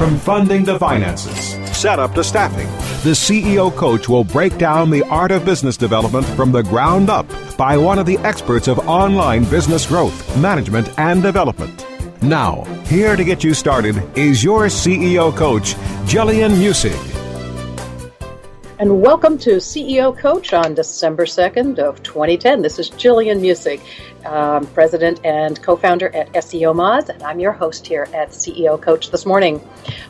From funding to finances, setup to staffing, the CEO coach will break down the art of business development from the ground up by one of the experts of online business growth, management, and development. Now, here to get you started is your CEO coach, Gillian Muessig and welcome to CEO Coach on December 2nd of 2010. This is Gillian Muessig, um, President and co-founder at SEOmoz, and I'm your host here at CEO Coach this morning.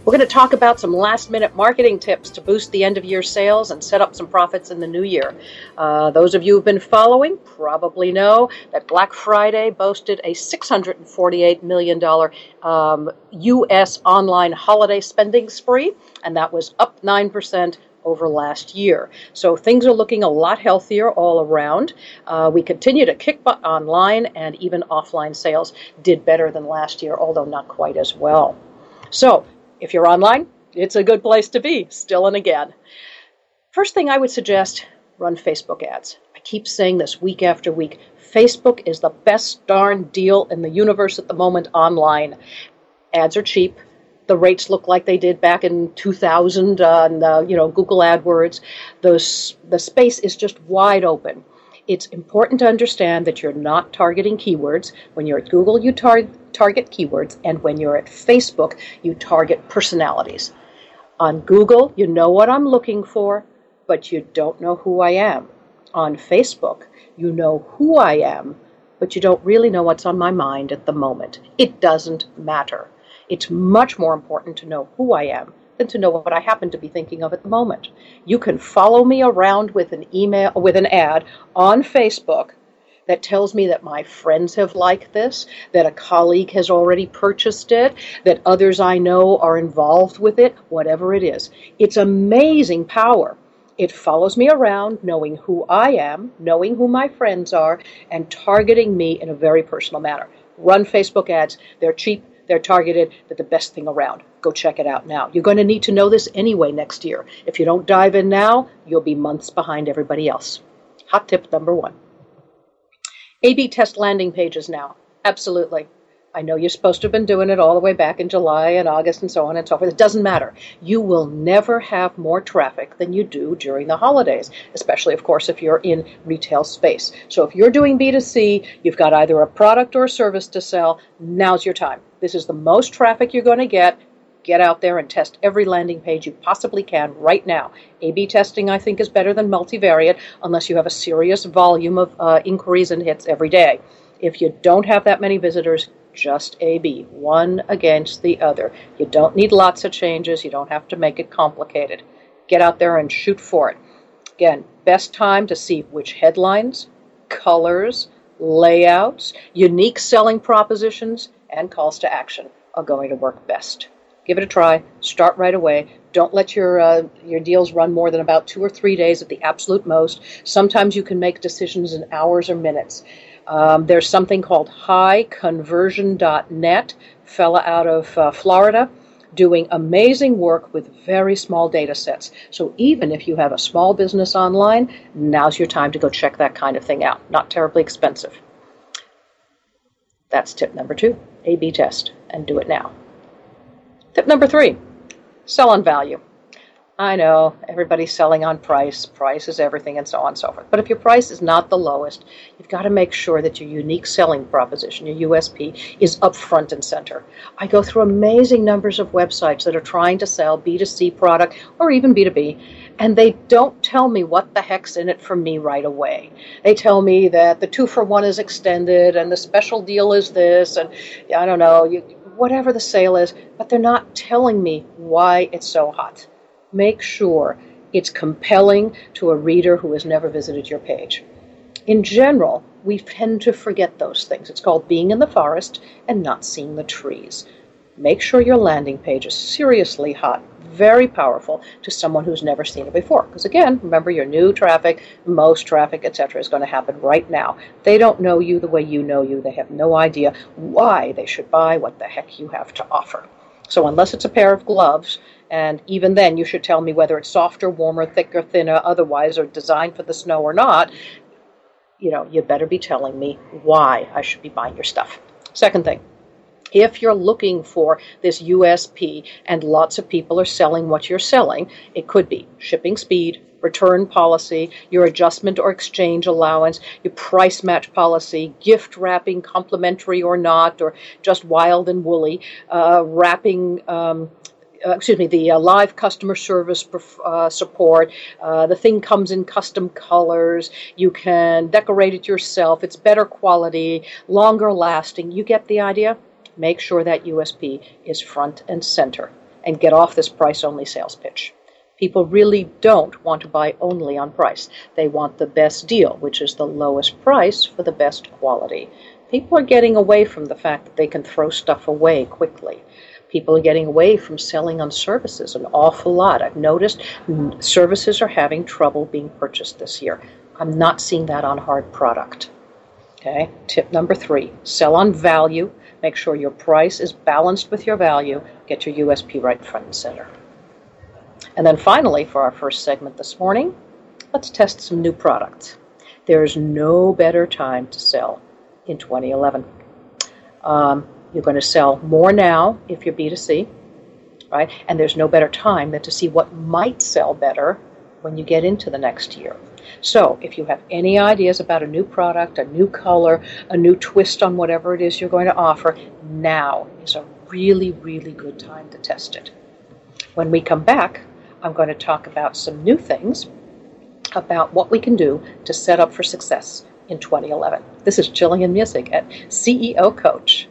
We're going to talk about some last-minute marketing tips to boost the end-of-year sales and set up some profits in the new year. Uh, those of you who've been following probably know that Black Friday boasted a $648 million um, U.S. online holiday spending spree, and that was up 9% over last year. So things are looking a lot healthier all around. Uh, we continue to kick butt online, and even offline sales did better than last year, although not quite as well. So if you're online, it's a good place to be, still and again. First thing I would suggest run Facebook ads. I keep saying this week after week. Facebook is the best darn deal in the universe at the moment online. Ads are cheap the rates look like they did back in 2000 on uh, you know Google AdWords. Those, the space is just wide open. It's important to understand that you're not targeting keywords. When you're at Google, you tar- target keywords, and when you're at Facebook, you target personalities. On Google, you know what I'm looking for, but you don't know who I am. On Facebook, you know who I am, but you don't really know what's on my mind at the moment. It doesn't matter. It's much more important to know who I am than to know what I happen to be thinking of at the moment. You can follow me around with an email with an ad on Facebook that tells me that my friends have liked this, that a colleague has already purchased it, that others I know are involved with it, whatever it is. It's amazing power. It follows me around, knowing who I am, knowing who my friends are, and targeting me in a very personal manner. Run Facebook ads. They're cheap, they're targeted. They're the best thing around. Go check it out now. You're going to need to know this anyway next year. If you don't dive in now, you'll be months behind everybody else. Hot tip number one. A B test landing pages now. Absolutely. I know you're supposed to have been doing it all the way back in July and August and so on and so forth. It doesn't matter. You will never have more traffic than you do during the holidays, especially, of course, if you're in retail space. So if you're doing B2C, you've got either a product or a service to sell, now's your time. This is the most traffic you're going to get. Get out there and test every landing page you possibly can right now. A B testing, I think, is better than multivariate unless you have a serious volume of uh, inquiries and hits every day. If you don't have that many visitors, just A B, one against the other. You don't need lots of changes, you don't have to make it complicated. Get out there and shoot for it. Again, best time to see which headlines, colors, layouts, unique selling propositions, and calls to action are going to work best. Give it a try. Start right away. Don't let your uh, your deals run more than about two or three days at the absolute most. Sometimes you can make decisions in hours or minutes. Um, there's something called highconversion.net, fella out of uh, Florida, doing amazing work with very small data sets. So even if you have a small business online, now's your time to go check that kind of thing out. Not terribly expensive. That's tip number two A B test and do it now. Tip number three sell on value. I know everybody's selling on price, price is everything, and so on and so forth. But if your price is not the lowest, you've got to make sure that your unique selling proposition, your USP, is up front and center. I go through amazing numbers of websites that are trying to sell B2C product or even B2B, and they don't tell me what the heck's in it for me right away. They tell me that the two for one is extended and the special deal is this, and I don't know, you, whatever the sale is, but they're not telling me why it's so hot make sure it's compelling to a reader who has never visited your page. In general, we tend to forget those things. It's called being in the forest and not seeing the trees. Make sure your landing page is seriously hot, very powerful to someone who's never seen it before. Because again, remember your new traffic, most traffic, etc., is going to happen right now. They don't know you the way you know you. They have no idea why they should buy what the heck you have to offer. So unless it's a pair of gloves, and even then you should tell me whether it's softer, warmer, thicker, thinner, otherwise, or designed for the snow or not, you know, you better be telling me why I should be buying your stuff. Second thing, if you're looking for this USP and lots of people are selling what you're selling, it could be shipping speed, return policy, your adjustment or exchange allowance, your price match policy, gift wrapping, complimentary or not, or just wild and woolly, uh, wrapping. Um, excuse me, the uh, live customer service uh, support. Uh, the thing comes in custom colors. You can decorate it yourself. It's better quality, longer lasting. You get the idea? make sure that USP is front and center and get off this price only sales pitch. People really don't want to buy only on price. They want the best deal, which is the lowest price for the best quality. People are getting away from the fact that they can throw stuff away quickly. People are getting away from selling on services an awful lot. I've noticed services are having trouble being purchased this year. I'm not seeing that on hard product. Okay, tip number three sell on value Make sure your price is balanced with your value. Get your USP right front and center. And then finally, for our first segment this morning, let's test some new products. There's no better time to sell in 2011. Um, you're going to sell more now if you're B2C, right? And there's no better time than to see what might sell better when you get into the next year. So, if you have any ideas about a new product, a new color, a new twist on whatever it is you're going to offer, now is a really, really good time to test it. When we come back, I'm going to talk about some new things about what we can do to set up for success in 2011. This is Gillian Muessig at CEO Coach.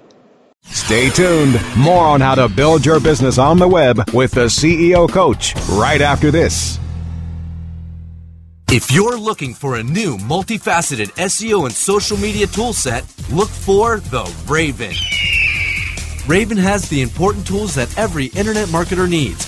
Stay tuned. More on how to build your business on the web with the CEO Coach right after this. If you're looking for a new multifaceted SEO and social media toolset, look for the Raven. Raven has the important tools that every internet marketer needs.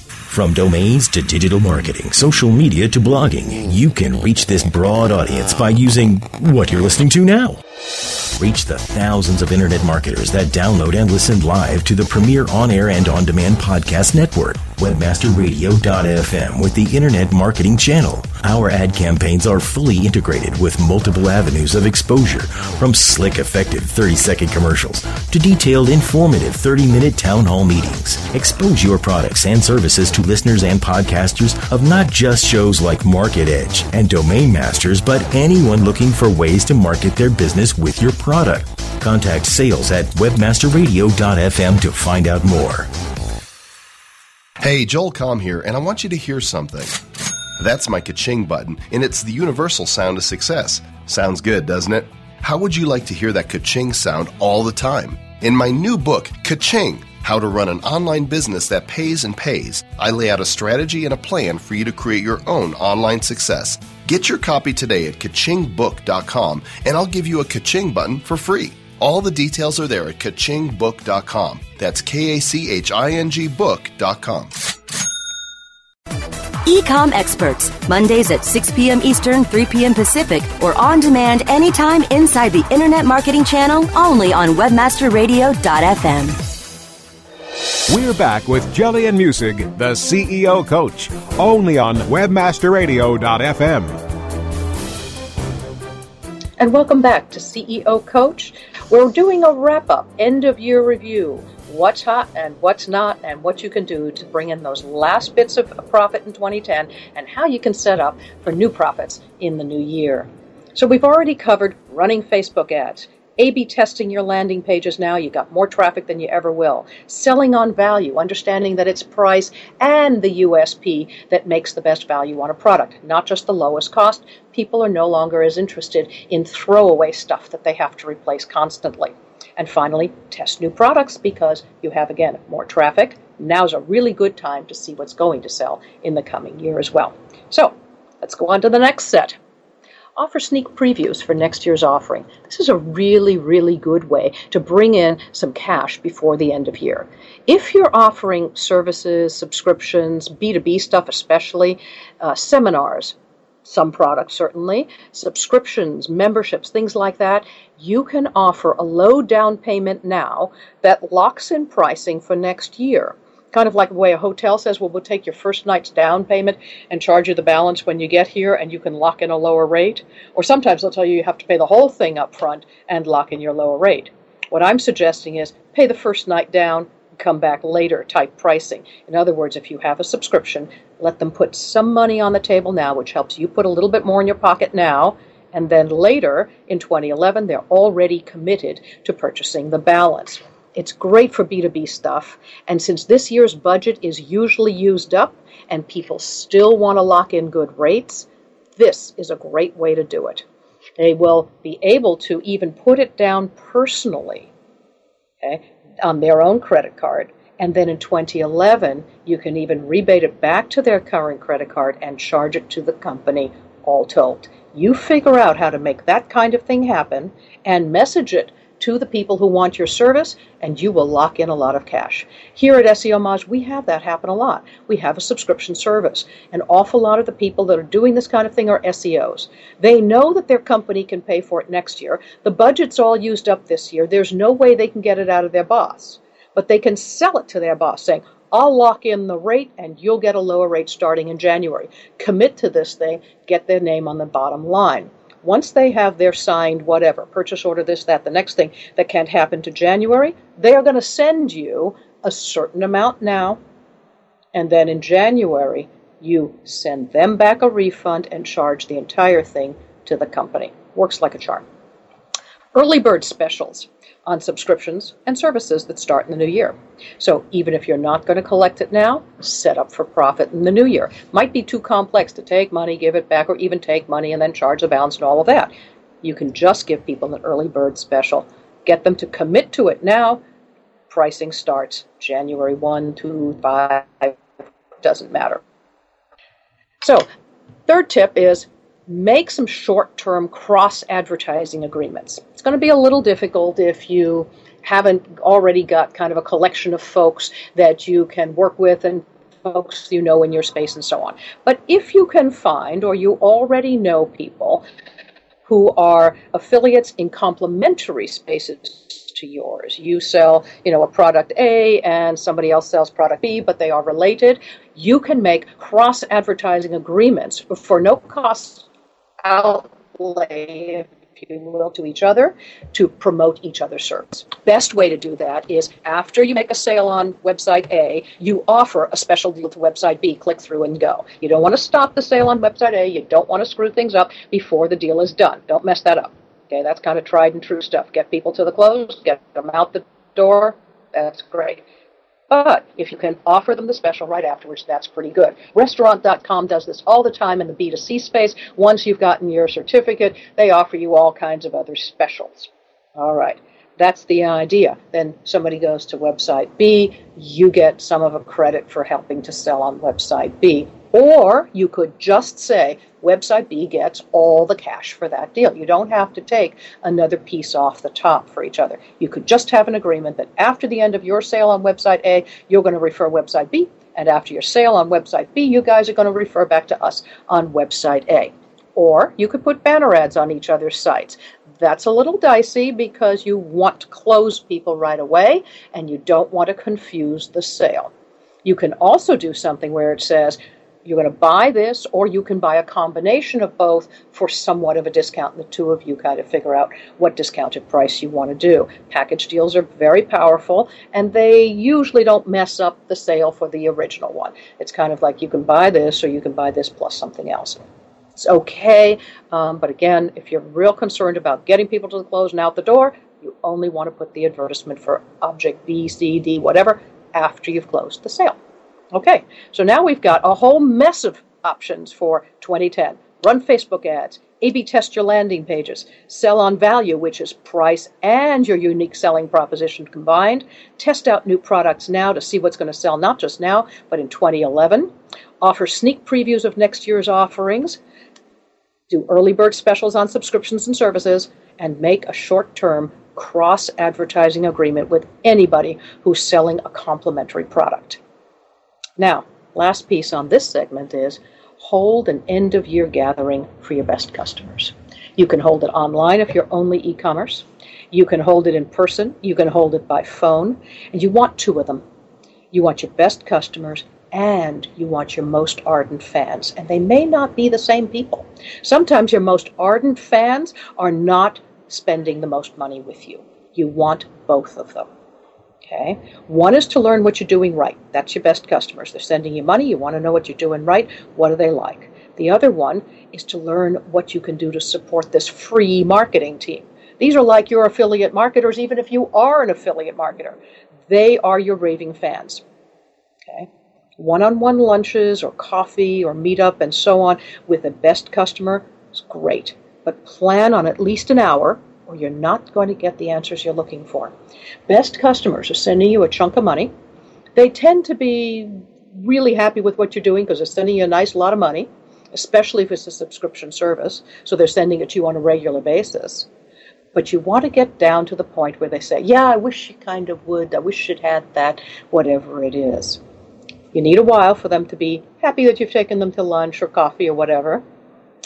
From domains to digital marketing, social media to blogging, you can reach this broad audience by using what you're listening to now. Reach the thousands of internet marketers that download and listen live to the premier on air and on demand podcast network, webmasterradio.fm, with the Internet Marketing Channel. Our ad campaigns are fully integrated with multiple avenues of exposure, from slick, effective 30 second commercials to detailed, informative 30 minute town hall meetings. Expose your products and services to listeners and podcasters of not just shows like Market Edge and Domain Masters, but anyone looking for ways to market their business with your product. Contact sales at webmasterradio.fm to find out more. Hey, Joel Comm here, and I want you to hear something. That's my ka-ching button, and it's the universal sound of success. Sounds good, doesn't it? How would you like to hear that ka-ching sound all the time? In my new book, Ka-ching, How to Run an Online Business That Pays and Pays, I lay out a strategy and a plan for you to create your own online success. Get your copy today at kachingbook.com and I'll give you a kaching button for free. All the details are there at kachingbook.com. That's K A C H I N G book.com. Ecom Experts, Mondays at 6 p.m. Eastern, 3 p.m. Pacific, or on demand anytime inside the Internet Marketing Channel only on WebmasterRadio.fm. We're back with Gillian Muessig, the CEO coach, only on webmasterradio.fm. And welcome back to CEO Coach. We're doing a wrap up, end of year review. What's hot and what's not, and what you can do to bring in those last bits of profit in 2010, and how you can set up for new profits in the new year. So, we've already covered running Facebook ads, A B testing your landing pages now, you got more traffic than you ever will. Selling on value, understanding that it's price and the USP that makes the best value on a product, not just the lowest cost. People are no longer as interested in throwaway stuff that they have to replace constantly. And finally, test new products because you have, again, more traffic. Now's a really good time to see what's going to sell in the coming year as well. So let's go on to the next set offer sneak previews for next year's offering. This is a really, really good way to bring in some cash before the end of year. If you're offering services, subscriptions, B2B stuff especially, uh, seminars, some products certainly, subscriptions, memberships, things like that, you can offer a low down payment now that locks in pricing for next year kind of like the way a hotel says, well, we'll take your first night's down payment and charge you the balance when you get here, and you can lock in a lower rate. Or sometimes they'll tell you you have to pay the whole thing up front and lock in your lower rate. What I'm suggesting is pay the first night down, come back later type pricing. In other words, if you have a subscription, let them put some money on the table now, which helps you put a little bit more in your pocket now. And then later in 2011, they're already committed to purchasing the balance. It's great for B2B stuff. And since this year's budget is usually used up and people still want to lock in good rates, this is a great way to do it. They will be able to even put it down personally okay, on their own credit card. And then in 2011, you can even rebate it back to their current credit card and charge it to the company, all told. You figure out how to make that kind of thing happen and message it to the people who want your service, and you will lock in a lot of cash. Here at SEOmoz, we have that happen a lot. We have a subscription service. An awful lot of the people that are doing this kind of thing are SEOs. They know that their company can pay for it next year. The budget's all used up this year. There's no way they can get it out of their boss. But they can sell it to their boss saying, I'll lock in the rate and you'll get a lower rate starting in January. Commit to this thing, get their name on the bottom line. Once they have their signed whatever, purchase order, this, that, the next thing that can't happen to January, they are going to send you a certain amount now. And then in January, you send them back a refund and charge the entire thing to the company. Works like a charm. Early bird specials on subscriptions and services that start in the new year. So even if you're not going to collect it now, set up for profit in the new year. Might be too complex to take money, give it back, or even take money and then charge the balance and all of that. You can just give people an early bird special. Get them to commit to it now. Pricing starts January 1, 2, 5, doesn't matter. So, third tip is make some short term cross advertising agreements. It's going to be a little difficult if you haven't already got kind of a collection of folks that you can work with and folks you know in your space and so on. But if you can find or you already know people who are affiliates in complementary spaces to yours. You sell, you know, a product A and somebody else sells product B, but they are related. You can make cross advertising agreements for no cost outlay, you will, to each other to promote each other's service. Best way to do that is after you make a sale on website A, you offer a special deal to website B. Click through and go. You don't want to stop the sale on website A. You don't want to screw things up before the deal is done. Don't mess that up. Okay, that's kind of tried and true stuff. Get people to the close, get them out the door. That's great. But if you can offer them the special right afterwards, that's pretty good. Restaurant.com does this all the time in the B2C space. Once you've gotten your certificate, they offer you all kinds of other specials. All right. That's the idea. Then somebody goes to website B, you get some of a credit for helping to sell on website B. Or you could just say website B gets all the cash for that deal. You don't have to take another piece off the top for each other. You could just have an agreement that after the end of your sale on website A, you're going to refer website B, and after your sale on website B, you guys are going to refer back to us on website A. Or you could put banner ads on each other's sites. That's a little dicey because you want to close people right away and you don't want to confuse the sale. You can also do something where it says, you're going to buy this, or you can buy a combination of both for somewhat of a discount. And the two of you kind of figure out what discounted price you want to do. Package deals are very powerful, and they usually don't mess up the sale for the original one. It's kind of like you can buy this, or you can buy this plus something else. It's okay, um, but again, if you're real concerned about getting people to the close and out the door, you only want to put the advertisement for object B, C, D, whatever, after you've closed the sale. Okay, so now we've got a whole mess of options for 2010. Run Facebook ads, A B test your landing pages, sell on value, which is price and your unique selling proposition combined. Test out new products now to see what's going to sell not just now, but in 2011. Offer sneak previews of next year's offerings. Do early bird specials on subscriptions and services, and make a short term cross advertising agreement with anybody who's selling a complementary product. Now, last piece on this segment is hold an end of year gathering for your best customers. You can hold it online if you're only e commerce. You can hold it in person. You can hold it by phone. And you want two of them. You want your best customers and you want your most ardent fans. And they may not be the same people. Sometimes your most ardent fans are not spending the most money with you. You want both of them. Okay? One is to learn what you're doing right. That's your best customers. They're sending you money. You want to know what you're doing right. What do they like? The other one is to learn what you can do to support this free marketing team. These are like your affiliate marketers, even if you are an affiliate marketer. They are your raving fans. Okay? One on one lunches or coffee or meetup and so on with the best customer is great. But plan on at least an hour or you're not going to get the answers you're looking for. Best customers are sending you a chunk of money. They tend to be really happy with what you're doing because they're sending you a nice lot of money, especially if it's a subscription service. So they're sending it to you on a regular basis. But you want to get down to the point where they say, Yeah, I wish you kind of would. I wish you'd had that, whatever it is. You need a while for them to be happy that you've taken them to lunch or coffee or whatever.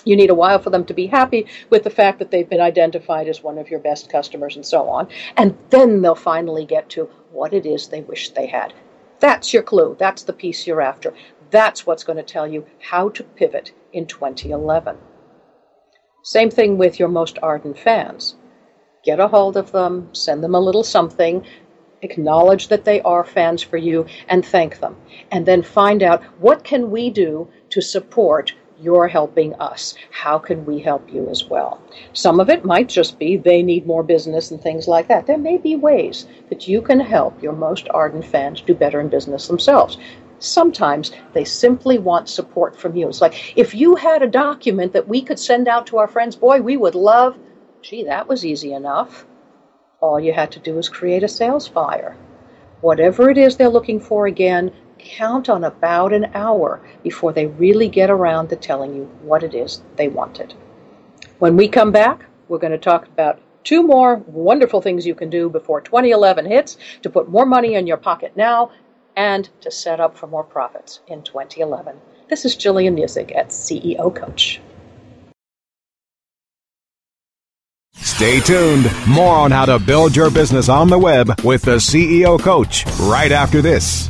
You need a while for them to be happy with the fact that they've been identified as one of your best customers and so on. And then they'll finally get to what it is they wish they had. That's your clue. That's the piece you're after. That's what's going to tell you how to pivot in 2011. Same thing with your most ardent fans. Get a hold of them, send them a little something, acknowledge that they are fans for you, and thank them. And then find out what can we do to support you're helping us. How can we help you as well? Some of it might just be they need more business and things like that. There may be ways that you can help your most ardent fans do better in business themselves. Sometimes they simply want support from you. It's like if you had a document that we could send out to our friends, boy, we would love. Gee, that was easy enough. All you had to do was create a sales fire. Whatever it is they're looking for, again, count on about an hour before they really get around to telling you what it is they wanted. When we come back, we're going to talk about two more wonderful things you can do before 2011 hits to put more money in your pocket now and to set up for more profits in 2011. This is Gillian Muessig at CEO Coach. Stay tuned. More on how to build your business on the web with the CEO Coach right after this.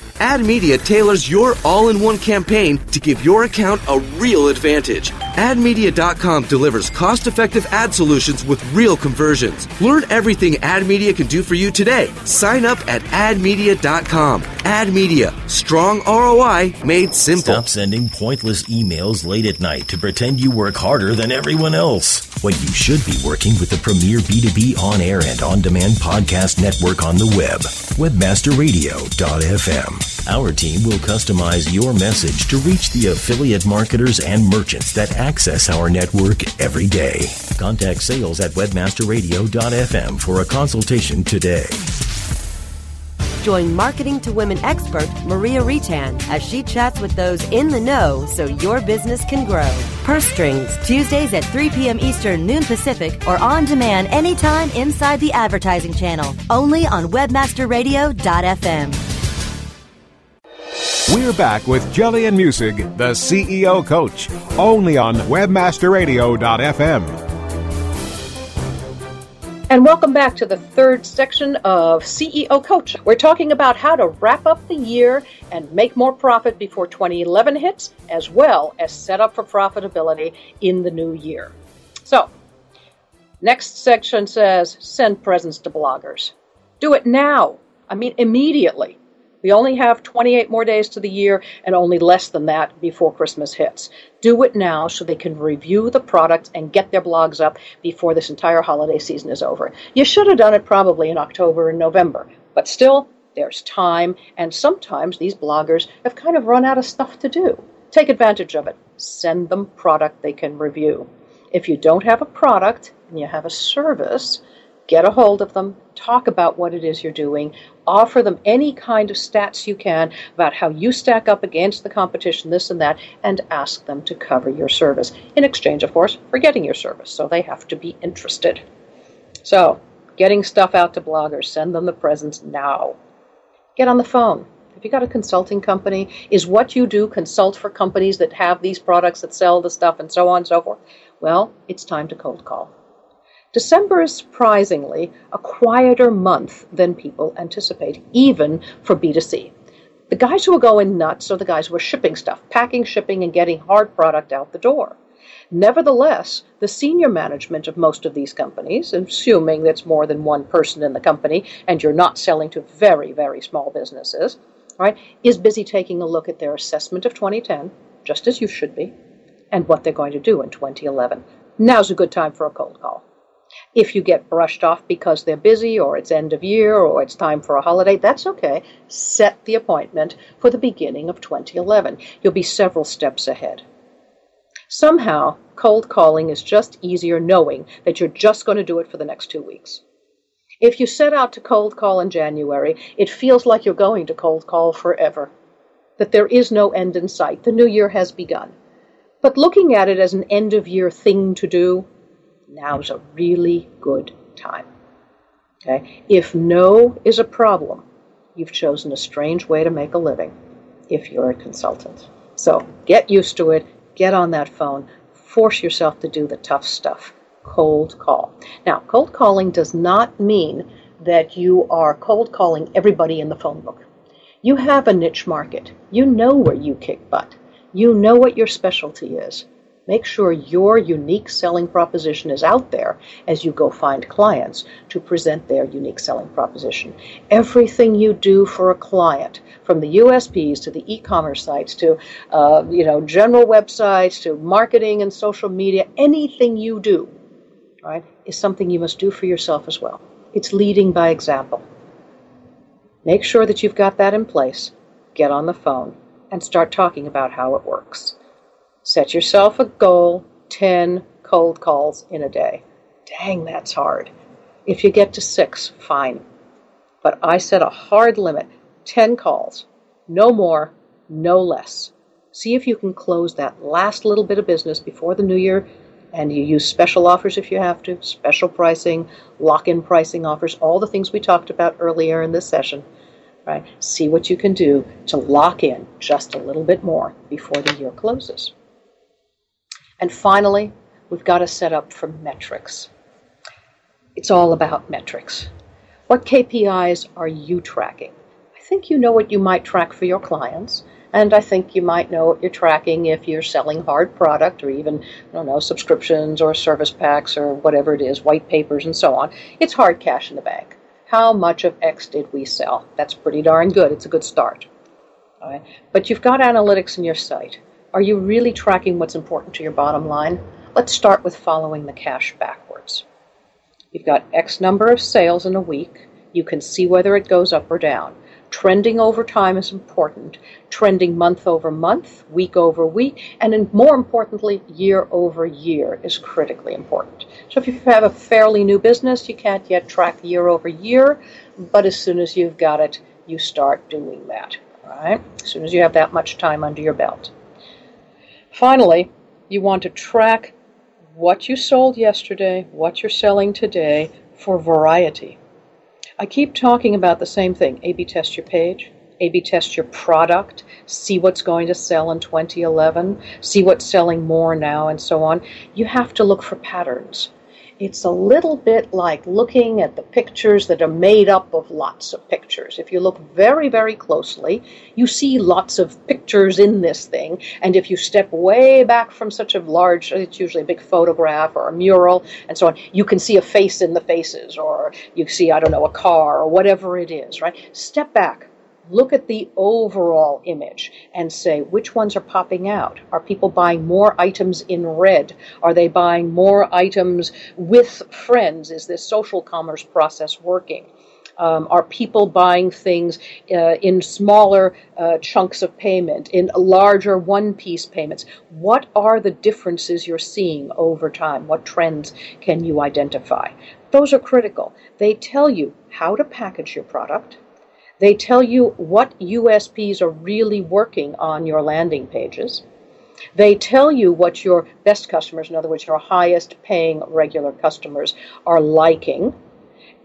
AdMedia tailors your all in one campaign to give your account a real advantage. AdMedia.com delivers cost effective ad solutions with real conversions. Learn everything AdMedia can do for you today. Sign up at AdMedia.com. AdMedia, strong ROI made simple. Stop sending pointless emails late at night to pretend you work harder than everyone else. When you should be working with the premier B2B on air and on demand podcast network on the web, webmasterradio.fm. Our team will customize your message to reach the affiliate marketers and merchants that access our network every day. Contact sales at webmasterradio.fm for a consultation today. Join Marketing to Women expert Maria Retan as she chats with those in the know so your business can grow. Purse Strings, Tuesdays at 3 p.m. Eastern, noon Pacific, or on demand anytime inside the advertising channel. Only on WebmasterRadio.fm. We're back with Gillian Muessig, the CEO coach, only on WebmasterRadio.fm. And welcome back to the third section of CEO Coach. We're talking about how to wrap up the year and make more profit before 2011 hits, as well as set up for profitability in the new year. So, next section says send presents to bloggers. Do it now. I mean, immediately. We only have 28 more days to the year and only less than that before Christmas hits. Do it now so they can review the products and get their blogs up before this entire holiday season is over. You should have done it probably in October and November, but still, there's time, and sometimes these bloggers have kind of run out of stuff to do. Take advantage of it. Send them product they can review. If you don't have a product and you have a service, get a hold of them, talk about what it is you're doing, offer them any kind of stats you can about how you stack up against the competition, this and that, and ask them to cover your service. In exchange, of course, for getting your service, so they have to be interested. So, getting stuff out to bloggers, send them the presents now. Get on the phone. If you got a consulting company? Is what you do consult for companies that have these products that sell the stuff and so on and so forth? Well, it's time to cold call. December is surprisingly a quieter month than people anticipate, even for B2C. The guys who are going nuts are the guys who are shipping stuff, packing, shipping, and getting hard product out the door. Nevertheless, the senior management of most of these companies, assuming that's more than one person in the company and you're not selling to very, very small businesses, right, is busy taking a look at their assessment of 2010, just as you should be, and what they're going to do in 2011. Now's a good time for a cold call. If you get brushed off because they're busy or it's end of year or it's time for a holiday, that's okay. Set the appointment for the beginning of 2011. You'll be several steps ahead. Somehow, cold calling is just easier knowing that you're just going to do it for the next two weeks. If you set out to cold call in January, it feels like you're going to cold call forever. That there is no end in sight. The new year has begun. But looking at it as an end of year thing to do, now's a really good time. Okay? If no is a problem, you've chosen a strange way to make a living if you're a consultant. So get used to it, get on that phone, force yourself to do the tough stuff. Cold call. Now, cold calling does not mean that you are cold calling everybody in the phone book. You have a niche market. You know where you kick butt. You know what your specialty is. Make sure your unique selling proposition is out there as you go find clients to present their unique selling proposition. Everything you do for a client, from the USPs to the e-commerce sites to uh, you know general websites to marketing and social media, anything you do, right, is something you must do for yourself as well. It's leading by example. Make sure that you've got that in place. Get on the phone and start talking about how it works. Set yourself a goal 10 cold calls in a day. Dang, that's hard. If you get to six, fine. But I set a hard limit 10 calls. No more, no less. See if you can close that last little bit of business before the new year. And you use special offers if you have to, special pricing, lock in pricing offers, all the things we talked about earlier in this session. Right? See what you can do to lock in just a little bit more before the year closes. And finally, we've got to set up for metrics. It's all about metrics. What KPIs are you tracking? I think you know what you might track for your clients. And I think you might know what you're tracking if you're selling hard product or even, I don't know, subscriptions or service packs or whatever it is, white papers and so on. It's hard cash in the bank. How much of X did we sell? That's pretty darn good. It's a good start. But you've got analytics in your site. Are you really tracking what's important to your bottom line? Let's start with following the cash backwards. You've got X number of sales in a week. You can see whether it goes up or down. Trending over time is important. Trending month over month, week over week, and more importantly, year over year is critically important. So if you have a fairly new business, you can't yet track year over year, but as soon as you've got it, you start doing that. Right? As soon as you have that much time under your belt. Finally, you want to track what you sold yesterday, what you're selling today for variety. I keep talking about the same thing. A B test your page, A B test your product, see what's going to sell in 2011, see what's selling more now, and so on. You have to look for patterns it's a little bit like looking at the pictures that are made up of lots of pictures. If you look very, very closely, you see lots of pictures in this thing. And if you step way back from such a large, it's usually a big photograph or a mural and so on, you can see a face in the faces, or you see, I don't know, a car or whatever it is, right? Step back look at the overall image and say which ones are popping out. Are people buying more items in red? Are they buying more items with friends? Is this social commerce process working? Um, are people buying things uh, in smaller uh, chunks of payment, in larger one piece payments? What are the differences you're seeing over time? What trends can you identify? Those are critical. They tell you how to package your product, they tell you what USPs are really working on your landing pages. They tell you what your best customers, in other words, your highest paying regular customers, are liking,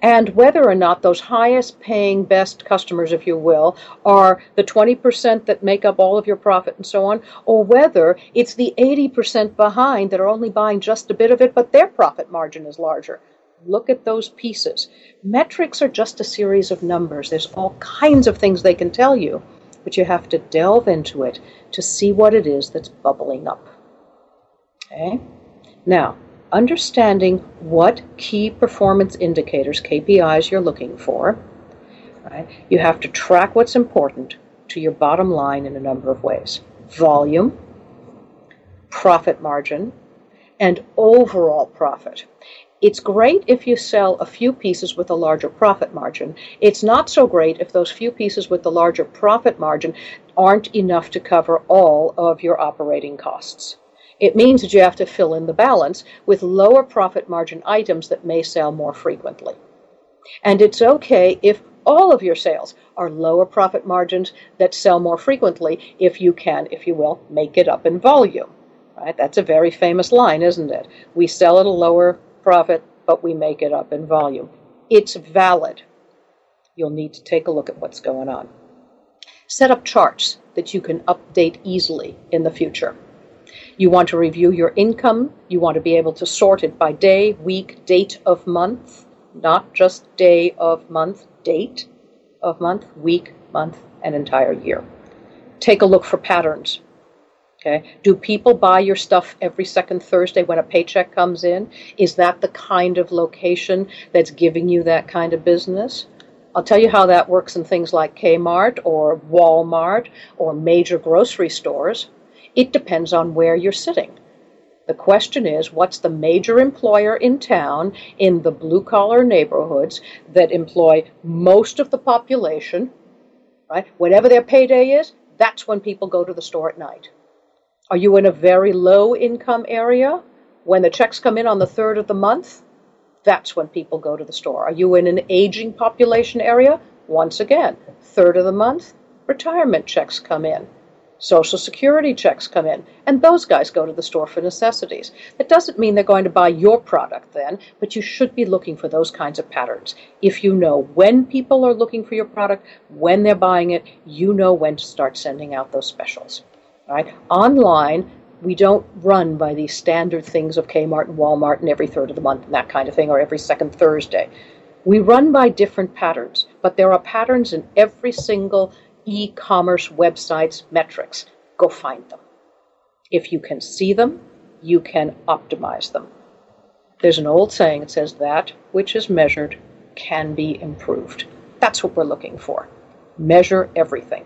and whether or not those highest paying best customers, if you will, are the 20% that make up all of your profit and so on, or whether it's the 80% behind that are only buying just a bit of it, but their profit margin is larger. Look at those pieces. Metrics are just a series of numbers. There's all kinds of things they can tell you, but you have to delve into it to see what it is that's bubbling up. Okay? Now, understanding what key performance indicators, KPIs, you're looking for, right? You have to track what's important to your bottom line in a number of ways. Volume, profit margin, and overall profit. It's great if you sell a few pieces with a larger profit margin. It's not so great if those few pieces with the larger profit margin aren't enough to cover all of your operating costs. It means that you have to fill in the balance with lower profit margin items that may sell more frequently. And it's okay if all of your sales are lower profit margins that sell more frequently if you can, if you will, make it up in volume. Right? That's a very famous line, isn't it? We sell at a lower profit, but we make it up in volume. It's valid. You'll need to take a look at what's going on. Set up charts that you can update easily in the future. You want to review your income. You want to be able to sort it by day, week, date of month, not just day of month, date of month, week, month, and entire year. Take a look for patterns. Okay. Do people buy your stuff every second Thursday when a paycheck comes in? Is that the kind of location that's giving you that kind of business? I'll tell you how that works in things like Kmart or Walmart or major grocery stores. It depends on where you're sitting. The question is what's the major employer in town in the blue collar neighborhoods that employ most of the population, right? Whatever their payday is, that's when people go to the store at night. Are you in a very low income area? When the checks come in on the third of the month, that's when people go to the store. Are you in an aging population area? Once again, third of the month, retirement checks come in. Social Security checks come in, and those guys go to the store for necessities. That doesn't mean they're going to buy your product then, but you should be looking for those kinds of patterns. If you know when people are looking for your product, when they're buying it, you know when to start sending out those specials. Right? Online, we don't run by these standard things of Kmart and Walmart and every third of the month and that kind of thing, or every second Thursday. We run by different patterns, but there are patterns in every single e commerce websites' metrics. Go find them. If you can see them, you can optimize them. There's an old saying that says that which is measured can be improved. That's what we're looking for. Measure everything.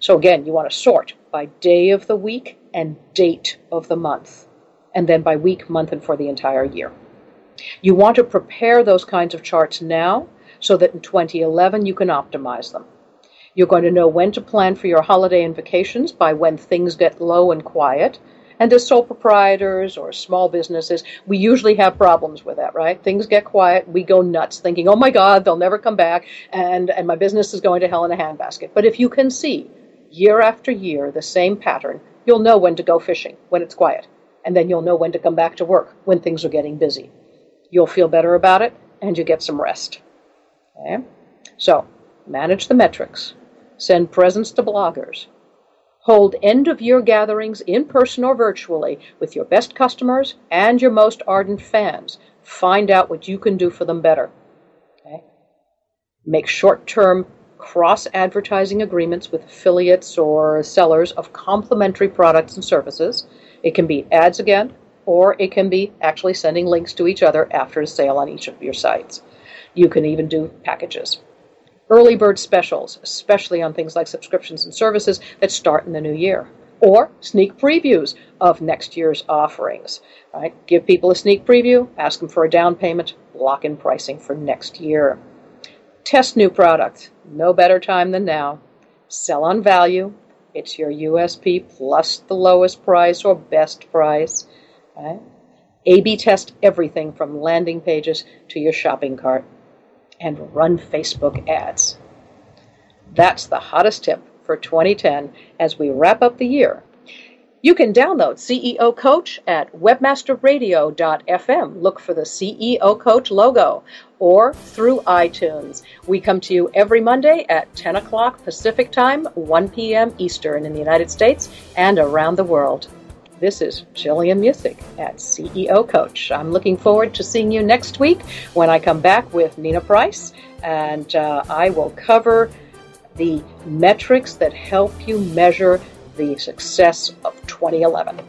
So again, you want to sort by day of the week and date of the month, and then by week, month, and for the entire year. You want to prepare those kinds of charts now so that in 2011 you can optimize them. You're going to know when to plan for your holiday and vacations by when things get low and quiet. And as sole proprietors or small businesses, we usually have problems with that, right? Things get quiet, we go nuts thinking, oh my God, they'll never come back, and, and my business is going to hell in a handbasket. But if you can see year after year the same pattern, you'll know when to go fishing when it's quiet. And then you'll know when to come back to work when things are getting busy. You'll feel better about it and you get some rest. Okay? So, manage the metrics, send presents to bloggers, hold end of year gatherings in person or virtually with your best customers and your most ardent fans. Find out what you can do for them better. Okay? Make short term cross advertising agreements with affiliates or sellers of complementary products and services. It can be ads again, or it can be actually sending links to each other after a sale on each of your sites. You can even do packages. Early bird specials, especially on things like subscriptions and services that start in the new year. Or sneak previews of next year's offerings. Right? Give people a sneak preview, ask them for a down payment, lock in pricing for next year. Test new products. No better time than now. Sell on value. It's your USP plus the lowest price or best price. Right? A B test everything from landing pages to your shopping cart and run Facebook ads. That's the hottest tip for 2010 as we wrap up the year. You can download CEO Coach at webmasterradio.fm. Look for the CEO Coach logo or through iTunes. We come to you every Monday at 10 o'clock Pacific Time, 1 p.m. Eastern in the United States and around the world. This is Gillian Muessig at CEO Coach. I'm looking forward to seeing you next week when I come back with Nina Price, and uh, I will cover the metrics that help you measure the success of 2011.